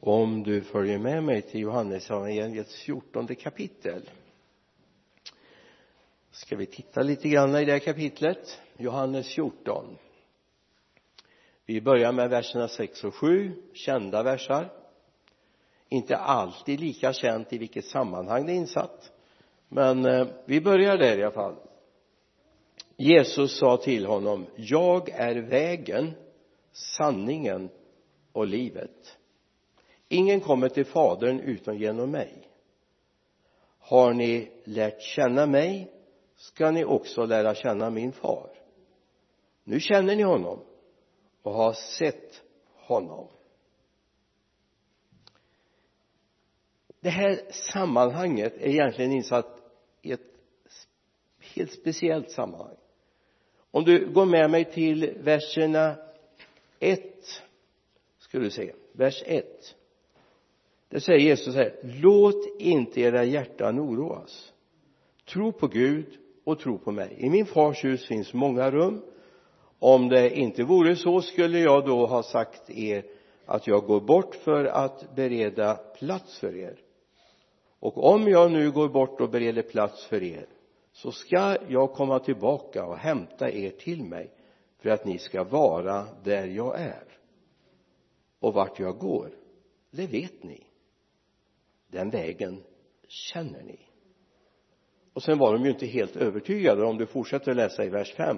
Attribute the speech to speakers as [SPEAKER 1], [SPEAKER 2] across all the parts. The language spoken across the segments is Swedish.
[SPEAKER 1] om du följer med mig till Johannes evangeliets fjortonde kapitel. Ska vi titta lite grann i det här kapitlet? Johannes 14 vi börjar med verserna 6 och 7 kända versar. Inte alltid lika känt i vilket sammanhang det är insatt men eh, vi börjar där i alla fall. Jesus sa till honom jag är vägen sanningen och livet ingen kommer till fadern utom genom mig. Har ni lärt känna mig ska ni också lära känna min far. Nu känner ni honom och har sett honom. Det här sammanhanget är egentligen insatt i ett helt speciellt sammanhang. Om du går med mig till verserna 1 ska du se vers 1 det säger Jesus här låt inte era hjärtan oroas. Tro på Gud och tro på mig. I min fars hus finns många rum. Om det inte vore så skulle jag då ha sagt er att jag går bort för att bereda plats för er. Och om jag nu går bort och bereder plats för er så ska jag komma tillbaka och hämta er till mig för att ni ska vara där jag är. Och vart jag går det vet ni den vägen känner ni. Och sen var de ju inte helt övertygade om du fortsätter läsa i vers 5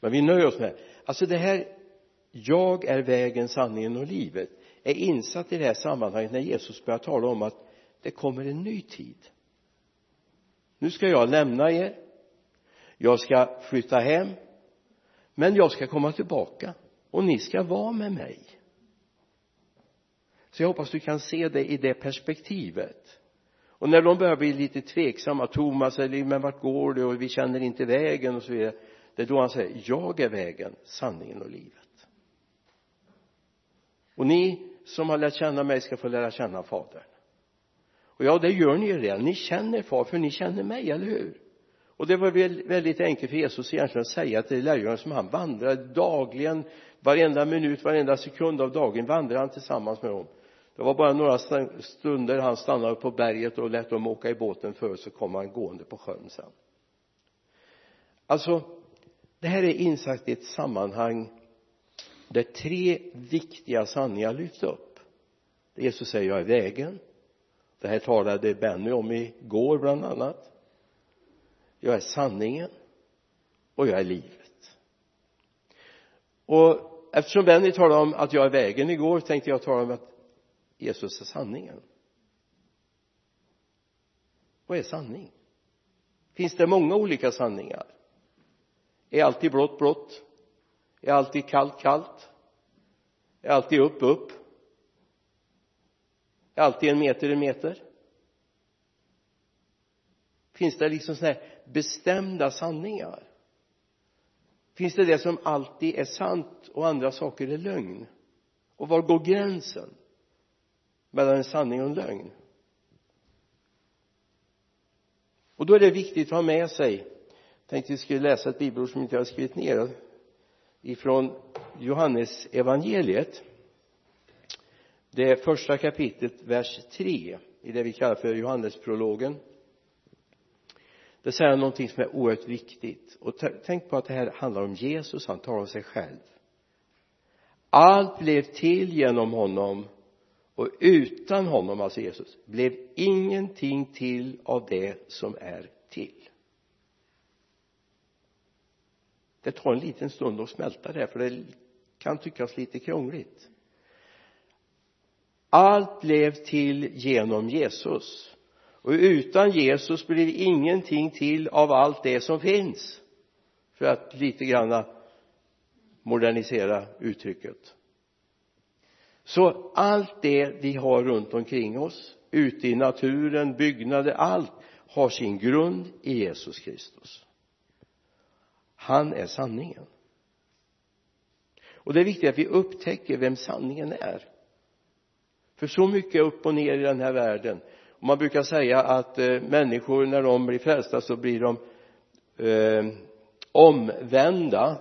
[SPEAKER 1] men vi nöjer oss med alltså det här jag är vägen, sanningen och livet är insatt i det här sammanhanget när Jesus börjar tala om att det kommer en ny tid. Nu ska jag lämna er jag ska flytta hem men jag ska komma tillbaka och ni ska vara med mig så jag hoppas du kan se det i det perspektivet. Och när de börjar bli lite tveksamma Thomas eller men vart går du? Och vi känner inte vägen och så vidare. Det är då han säger jag är vägen, sanningen och livet. Och ni som har lärt känna mig ska få lära känna fadern. Och ja det gör ni ju redan. Ni känner far för ni känner mig, eller hur? Och det var väl väldigt enkelt för Jesus egentligen att säga till lärjungarna som han vandrade dagligen varenda minut, varenda sekund av dagen vandrade han tillsammans med dem det var bara några stunder han stannade på berget och lät dem åka i båten för så kom han gående på sjön sen. Alltså det här är insagt i ett sammanhang där tre viktiga sanningar lyfts upp. Jesus säger jag är vägen. Det här talade Benny om igår bland annat. Jag är sanningen och jag är livet. Och eftersom Benny talade om att jag är vägen igår tänkte jag tala om att Jesus är sanningen. Vad är sanning? Finns det många olika sanningar? Är alltid blått blått? Är alltid kallt kallt? Är alltid upp upp? Är alltid en meter en meter? Finns det liksom sådana här bestämda sanningar? Finns det det som alltid är sant och andra saker är lögn? Och var går gränsen? Mellan en sanning och en lögn. Och då är det viktigt att ha med sig jag tänkte vi skulle läsa ett bibelord som inte jag har skrivit ner ifrån Johannes evangeliet. Det är första kapitlet vers 3 i det vi kallar för Johannesprologen. Det säger han någonting som är oerhört viktigt. Och tänk på att det här handlar om Jesus han talar om sig själv. Allt blev till genom honom och utan honom, alltså Jesus, blev ingenting till av det som är till. Det tar en liten stund att smälta det för det kan tyckas lite krångligt. Allt blev till genom Jesus. Och utan Jesus blir ingenting till av allt det som finns. För att lite granna modernisera uttrycket så allt det vi har runt omkring oss ute i naturen, byggnader, allt har sin grund i Jesus Kristus. Han är sanningen. Och det är viktigt att vi upptäcker vem sanningen är. För så mycket upp och ner i den här världen och man brukar säga att eh, människor när de blir frälsta så blir de eh, omvända.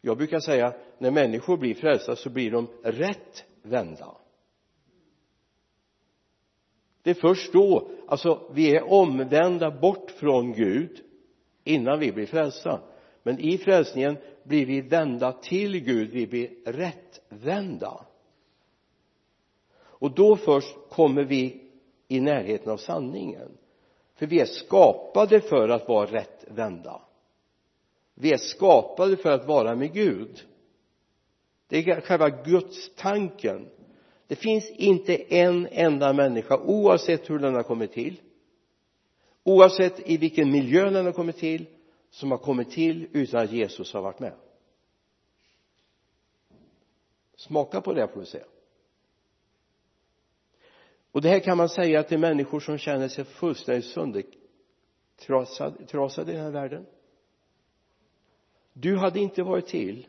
[SPEAKER 1] Jag brukar säga när människor blir frälsta så blir de rätt vända. Det är först då alltså vi är omvända bort från Gud innan vi blir frälsta. Men i frälsningen blir vi vända till Gud vi blir rättvända och då först kommer vi i närheten av sanningen. För vi är skapade för att vara rättvända vi är skapade för att vara med Gud det är själva Guds tanken det finns inte en enda människa oavsett hur den har kommit till oavsett i vilken miljö den har kommit till som har kommit till utan att Jesus har varit med. Smaka på det får du se. Och det här kan man säga till människor som känner sig fullständigt söndertrasade i den här världen. Du hade inte varit till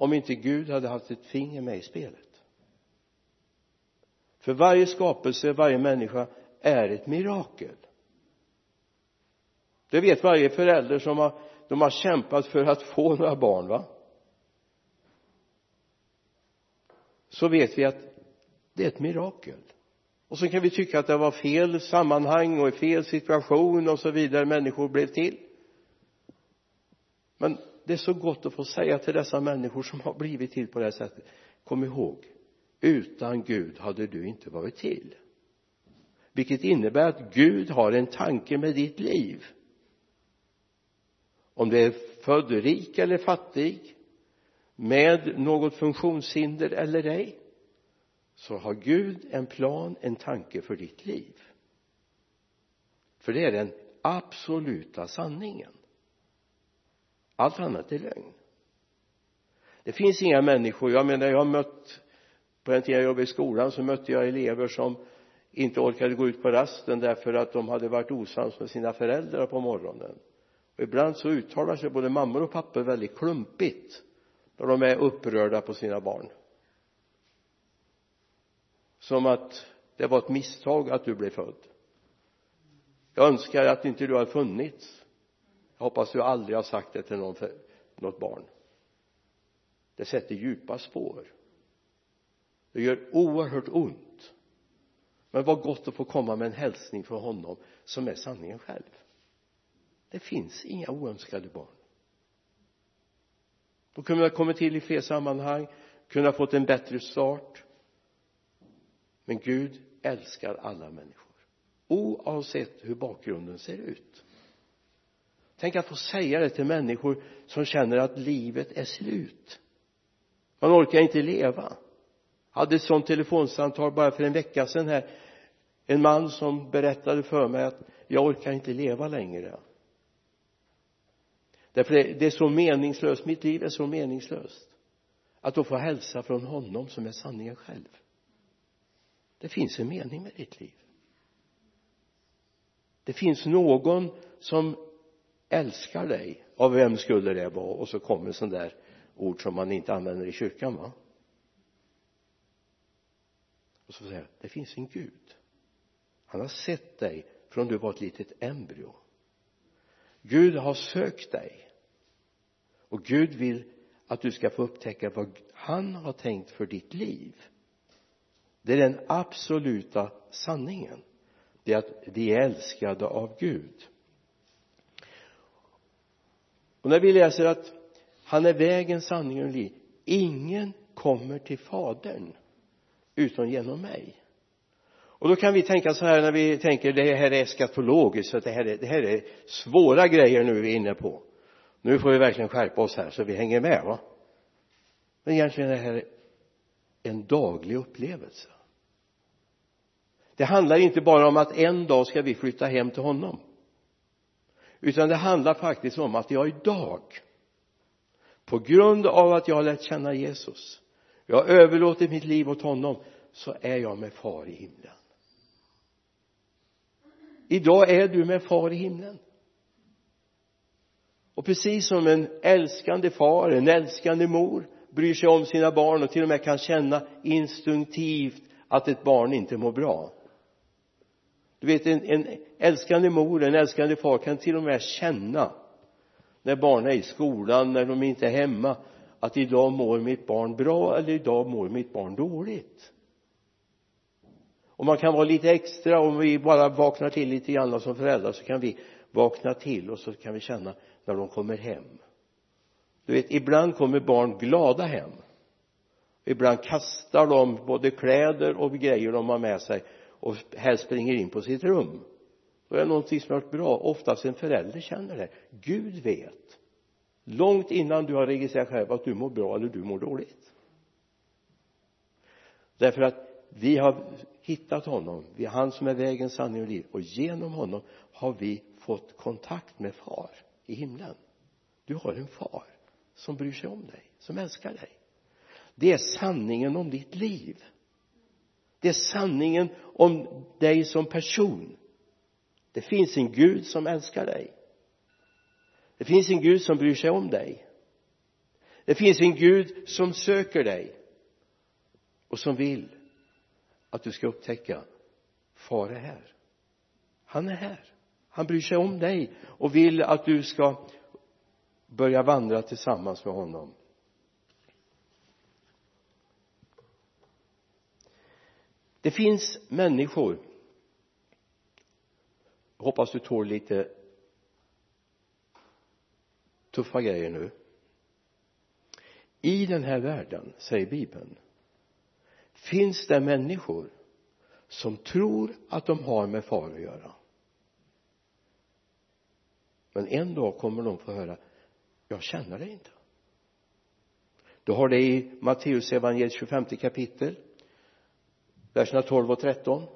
[SPEAKER 1] om inte Gud hade haft ett finger med i spelet. För varje skapelse, varje människa är ett mirakel. Det vet varje förälder som har de har kämpat för att få några barn va? Så vet vi att det är ett mirakel. Och så kan vi tycka att det var fel sammanhang och i fel situation och så vidare människor blev till. Men det är så gott att få säga till dessa människor som har blivit till på det här sättet kom ihåg utan Gud hade du inte varit till. Vilket innebär att Gud har en tanke med ditt liv. Om du är född rik eller fattig med något funktionshinder eller ej så har Gud en plan, en tanke för ditt liv. För det är den absoluta sanningen allt annat är lögn. Det finns inga människor. Jag menar jag har mött på den tiden jag jobbade i skolan så mötte jag elever som inte orkade gå ut på rasten därför att de hade varit osams med sina föräldrar på morgonen. Och ibland så uttalar sig både mammor och pappor väldigt klumpigt när de är upprörda på sina barn. Som att det var ett misstag att du blev född. Jag önskar att inte du hade funnits jag hoppas du aldrig har sagt det till någon för, något barn. Det sätter djupa spår. Det gör oerhört ont. Men vad gott att få komma med en hälsning från honom som är sanningen själv. Det finns inga oönskade barn. De kunde ha kommit till i fler sammanhang kunde ha fått en bättre start. Men Gud älskar alla människor oavsett hur bakgrunden ser ut tänk att få säga det till människor som känner att livet är slut. Man orkar inte leva. Jag hade ett sånt telefonsamtal bara för en vecka sedan här. En man som berättade för mig att jag orkar inte leva längre. Därför det är så meningslöst. Mitt liv är så meningslöst. Att då få hälsa från honom som är sanningen själv. Det finns en mening med ditt liv. Det finns någon som älskar dig av vem skulle det vara? Och så kommer sådana där ord som man inte använder i kyrkan va? Och så säger jag det finns en Gud. Han har sett dig från du var ett litet embryo. Gud har sökt dig. Och Gud vill att du ska få upptäcka vad han har tänkt för ditt liv. Det är den absoluta sanningen. Det är att vi är älskade av Gud och när vi läser att han är vägen, sanningen och liv ingen kommer till fadern utom genom mig. Och då kan vi tänka så här när vi tänker det här är eskatologiskt så det här är, det här är svåra grejer nu vi är inne på. Nu får vi verkligen skärpa oss här så vi hänger med va? Men egentligen är det här en daglig upplevelse. Det handlar inte bara om att en dag ska vi flytta hem till honom utan det handlar faktiskt om att jag idag på grund av att jag har lärt känna Jesus jag har överlåtit mitt liv åt honom så är jag med far i himlen. Idag är du med far i himlen. Och precis som en älskande far, en älskande mor bryr sig om sina barn och till och med kan känna instinktivt att ett barn inte mår bra du vet en, en älskande mor, en älskande far kan till och med känna när barnen är i skolan, när de inte är hemma att idag mår mitt barn bra eller idag mår mitt barn dåligt. Och man kan vara lite extra om vi bara vaknar till lite grann som föräldrar så kan vi vakna till och så kan vi känna när de kommer hem. Du vet ibland kommer barn glada hem. Ibland kastar de både kläder och grejer de har med sig och helst springer in på sitt rum. Då är det någonting som har varit bra. Oftast en förälder känner det. Gud vet. Långt innan du har registrerat själv att du mår bra eller du mår dåligt. Därför att vi har hittat honom. Vi är han som är vägen, sanning och liv. Och genom honom har vi fått kontakt med far i himlen. Du har en far som bryr sig om dig som älskar dig. Det är sanningen om ditt liv det är sanningen om dig som person. Det finns en Gud som älskar dig. Det finns en Gud som bryr sig om dig. Det finns en Gud som söker dig och som vill att du ska upptäcka far är här. Han är här. Han bryr sig om dig och vill att du ska börja vandra tillsammans med honom. Det finns människor. Jag hoppas du tål lite tuffa grejer nu. I den här världen säger bibeln finns det människor som tror att de har med far att göra. Men en dag kommer de få höra jag känner dig inte. Du har det i Matteus evangeliet 25 kapitel verserna 12 och 13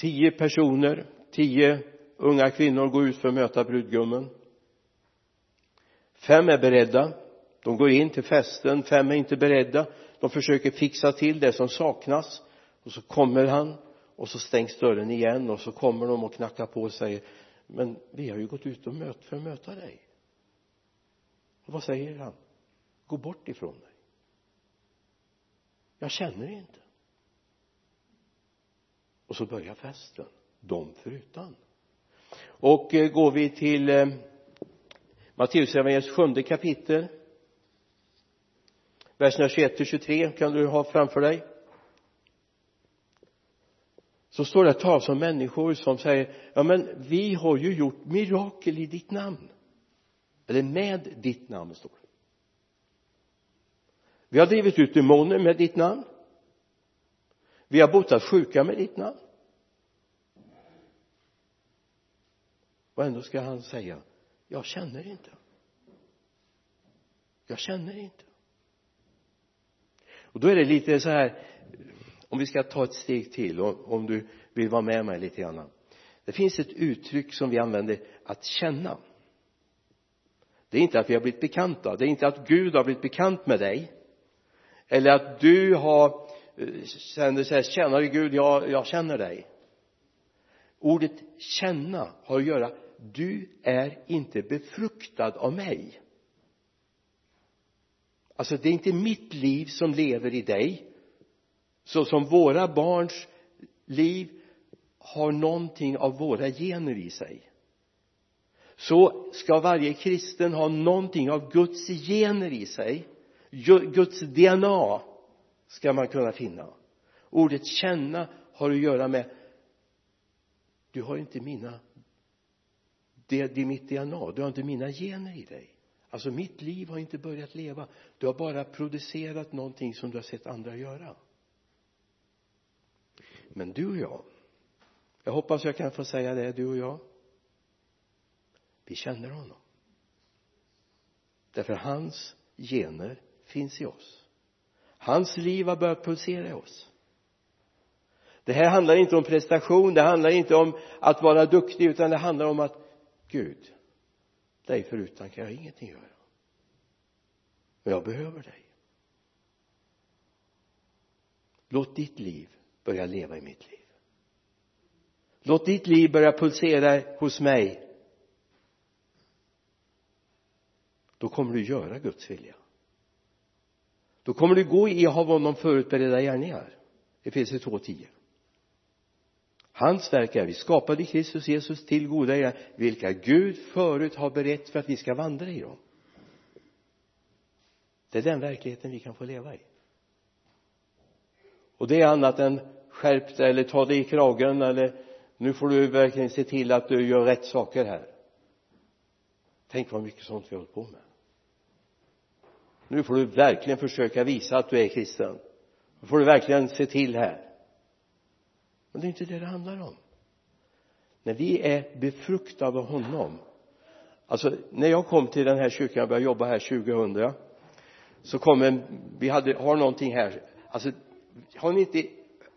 [SPEAKER 1] tio personer tio unga kvinnor går ut för att möta brudgummen. Fem är beredda. De går in till festen. Fem är inte beredda. De försöker fixa till det som saknas. Och så kommer han och så stängs dörren igen och så kommer de och knackar på och säger men vi har ju gått ut och möt, för att möta dig. Och vad säger han? Gå bort ifrån dig jag känner inte. Och så börjar festen. De förutan och eh, går vi till eh, Matteusevangeliets sjunde kapitel. Verserna 21 till 23 kan du ha framför dig. Så står det talas om människor som säger ja men vi har ju gjort mirakel i ditt namn. Eller med ditt namn står det vi har drivit ut demoner med ditt namn. Vi har botat sjuka med ditt namn. Och ändå ska han säga jag känner inte. Jag känner inte. Och då är det lite så här om vi ska ta ett steg till och om du vill vara med mig lite grann. Det finns ett uttryck som vi använder att känna. Det är inte att vi har blivit bekanta. Det är inte att Gud har blivit bekant med dig eller att du har känner så här tjänare Gud jag, jag känner dig. Ordet känna har att göra du är inte befruktad av mig. Alltså det är inte mitt liv som lever i dig. Så som våra barns liv har någonting av våra gener i sig. Så ska varje kristen ha någonting av Guds gener i sig. Guds DNA ska man kunna finna. Ordet känna har att göra med du har inte mina det, det är mitt DNA du har inte mina gener i dig. Alltså mitt liv har inte börjat leva. Du har bara producerat någonting som du har sett andra göra. Men du och jag jag hoppas jag kan få säga det du och jag. Vi känner honom. Därför hans gener finns i oss. Hans liv har börjat pulsera i oss. Det här handlar inte om prestation det handlar inte om att vara duktig utan det handlar om att Gud dig förutan kan jag ingenting göra. Men jag behöver dig. Låt ditt liv börja leva i mitt liv. Låt ditt liv börja pulsera hos mig. Då kommer du göra Guds vilja då kommer du gå i av honom förutberedda gärningar. Efesier 2.10 hans verk är vi skapade i Kristus Jesus till goda gärningar vilka Gud förut har berett för att vi ska vandra i dem. Det är den verkligheten vi kan få leva i. Och det är annat än skärp dig eller ta dig i kragen eller nu får du verkligen se till att du gör rätt saker här. Tänk vad mycket sånt vi har hållit på med nu får du verkligen försöka visa att du är kristen. Nu får du verkligen se till här. Men det är inte det det handlar om. När vi är befruktade av honom alltså när jag kom till den här kyrkan och började jobba här 2000 så kom en vi hade, har någonting här. Alltså har ni inte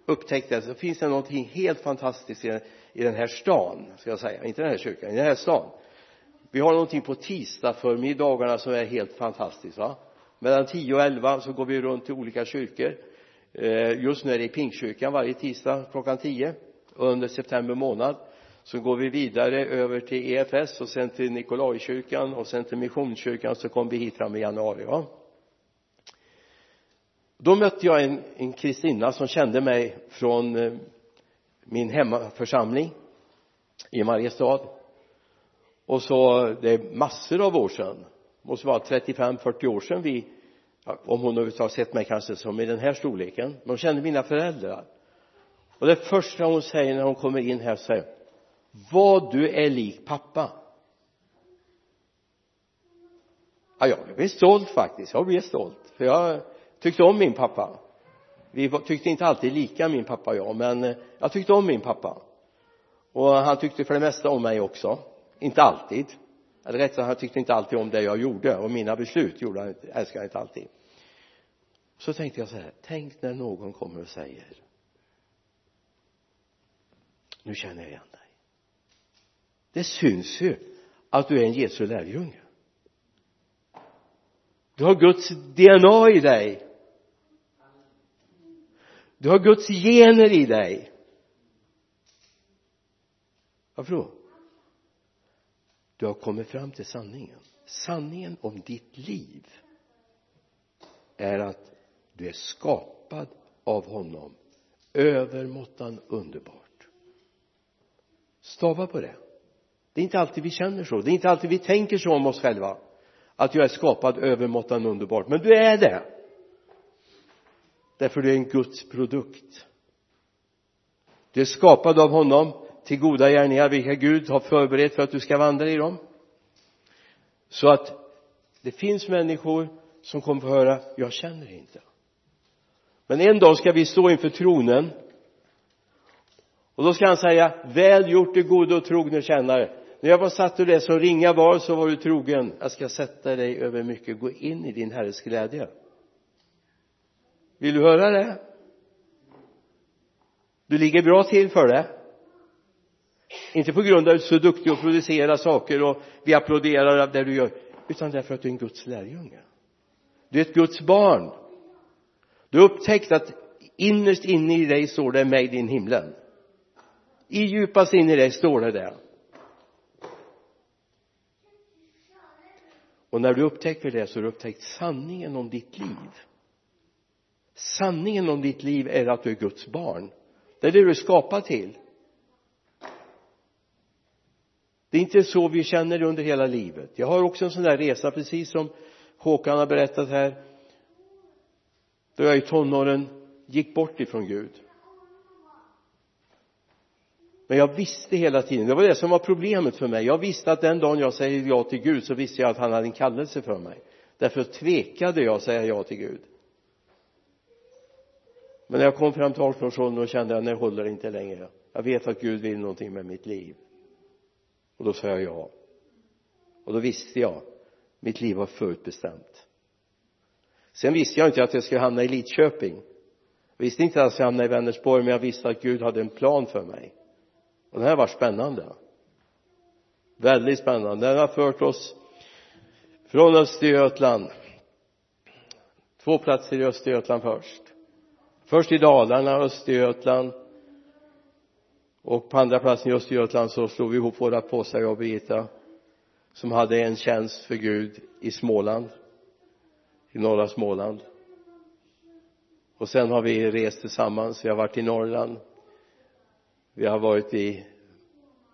[SPEAKER 1] upptäckt det så finns det någonting helt fantastiskt i, i den här stan ska jag säga. Inte den här kyrkan, i den här stan. Vi har någonting på tisdag förmiddagarna som är helt fantastiskt va? Mellan 10 och 11 så går vi runt till olika kyrkor. Eh, just nu är det i Pingstkyrkan varje tisdag klockan 10 under september månad så går vi vidare över till EFS och sen till Nikolajkyrkan och sen till Missionskyrkan. Så kom vi hit fram i januari va? Då mötte jag en, en Kristina som kände mig från eh, min hemmaförsamling i Mariestad. Och så det är massor av år sedan måste vara 35-40 år sedan vi om hon har sett mig kanske som i den här storleken men hon kände mina föräldrar. Och det första hon säger när hon kommer in här säger vad du är lik pappa. Ja jag blev stolt faktiskt. Jag blev stolt. För jag tyckte om min pappa. Vi tyckte inte alltid lika min pappa och jag men eh, jag tyckte om min pappa. Och han tyckte för det mesta om mig också. Inte alltid eller rätt? Sagt han tyckte inte alltid om det jag gjorde och mina beslut gjorde han, älskade han inte alltid. Så tänkte jag så här tänk när någon kommer och säger nu känner jag igen dig. Det syns ju att du är en Jesu lärjunge. Du har Guds DNA i dig. Du har Guds gener i dig. Varför då? Du har kommit fram till sanningen. Sanningen om ditt liv är att du är skapad av honom. Övermåttan underbart. Stava på det. Det är inte alltid vi känner så. Det är inte alltid vi tänker så om oss själva. Att jag är skapad övermåttan underbart. Men du är det. Därför du är en Guds produkt. Du är skapad av honom till goda gärningar vilka Gud har förberett för att du ska vandra i dem. Så att det finns människor som kommer få höra jag känner inte. Men en dag ska vi stå inför tronen. Och då ska han säga väl gjort du gode och trogne tjänare. När jag var satt och det som ringa var så var du trogen. Jag ska sätta dig över mycket. Gå in i din herres glädje. Vill du höra det? Du ligger bra till för det inte på grund av att du är så duktig att producera saker och vi applåderar det du gör utan därför att du är en Guds lärjunge. Du är ett Guds barn. Du har upptäckt att innerst inne i dig står det made in himlen. I djupast inne i dig står det där och när du upptäcker det så har du upptäckt sanningen om ditt liv. Sanningen om ditt liv är att du är Guds barn. Det är det du är skapad till. Det är inte så vi känner det under hela livet. Jag har också en sån där resa precis som Håkan har berättat här då jag i tonåren gick bort ifrån Gud. Men jag visste hela tiden det var det som var problemet för mig. Jag visste att den dagen jag säger ja till Gud så visste jag att han hade en kallelse för mig. Därför tvekade jag att säga ja till Gud. Men när jag kom fram till 18-årsåldern kände jag, nej håller det inte längre. Jag vet att Gud vill någonting med mitt liv och då sa jag ja. Och då visste jag. Mitt liv var förutbestämt sen visste jag inte att jag skulle hamna i Lidköping. Jag visste inte att jag skulle hamna i Vänersborg men jag visste att Gud hade en plan för mig. Och det här var spännande. Väldigt spännande. Den har fört oss från Östergötland. Två platser i Östergötland först. Först i Dalarna, Östergötland och på andra platsen i Östergötland så slog vi ihop våra påsar jag och Birgitta som hade en tjänst för Gud i Småland i norra Småland. Och sen har vi rest tillsammans. Vi har varit i Norrland. Vi har varit i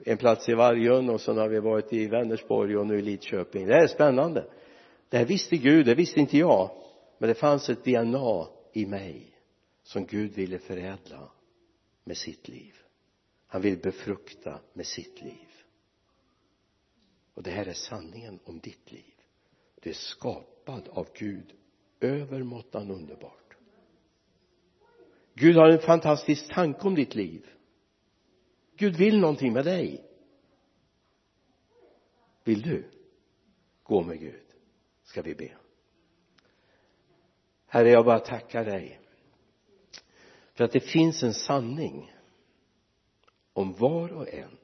[SPEAKER 1] en plats i Vargön och sen har vi varit i Vänersborg och nu i Lidköping. Det här är spännande. Det här visste Gud, det visste inte jag. Men det fanns ett DNA i mig som Gud ville förädla med sitt liv han vill befrukta med sitt liv. Och det här är sanningen om ditt liv. Du är skapad av Gud övermåttan underbart. Gud har en fantastisk tanke om ditt liv. Gud vill någonting med dig. Vill du gå med Gud? Ska vi be. Herre jag bara tackar dig för att det finns en sanning om var och en.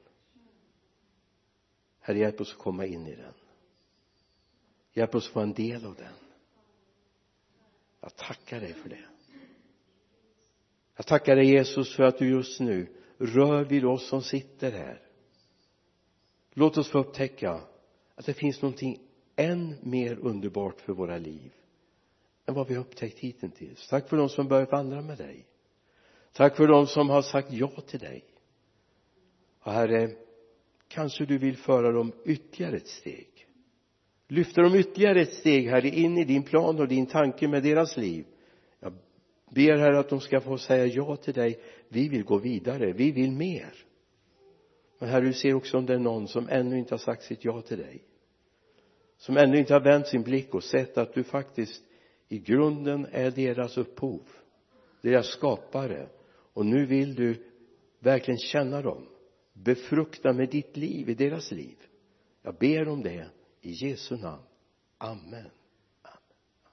[SPEAKER 1] Herre hjälp oss att komma in i den. Hjälp oss att få en del av den. Jag tackar dig för det. Jag tackar dig Jesus för att du just nu rör vid oss som sitter här. Låt oss få upptäcka att det finns någonting än mer underbart för våra liv än vad vi har upptäckt hittills. Tack för de som börjat vandra med dig. Tack för de som har sagt ja till dig och herre kanske du vill föra dem ytterligare ett steg. Lyfta dem ytterligare ett steg herre in i din plan och din tanke med deras liv. Jag ber herre att de ska få säga ja till dig. Vi vill gå vidare. Vi vill mer. Men herre du ser också om det är någon som ännu inte har sagt sitt ja till dig. Som ännu inte har vänt sin blick och sett att du faktiskt i grunden är deras upphov deras skapare. Och nu vill du verkligen känna dem befrukta med ditt liv i deras liv. Jag ber om det i Jesu namn. Amen.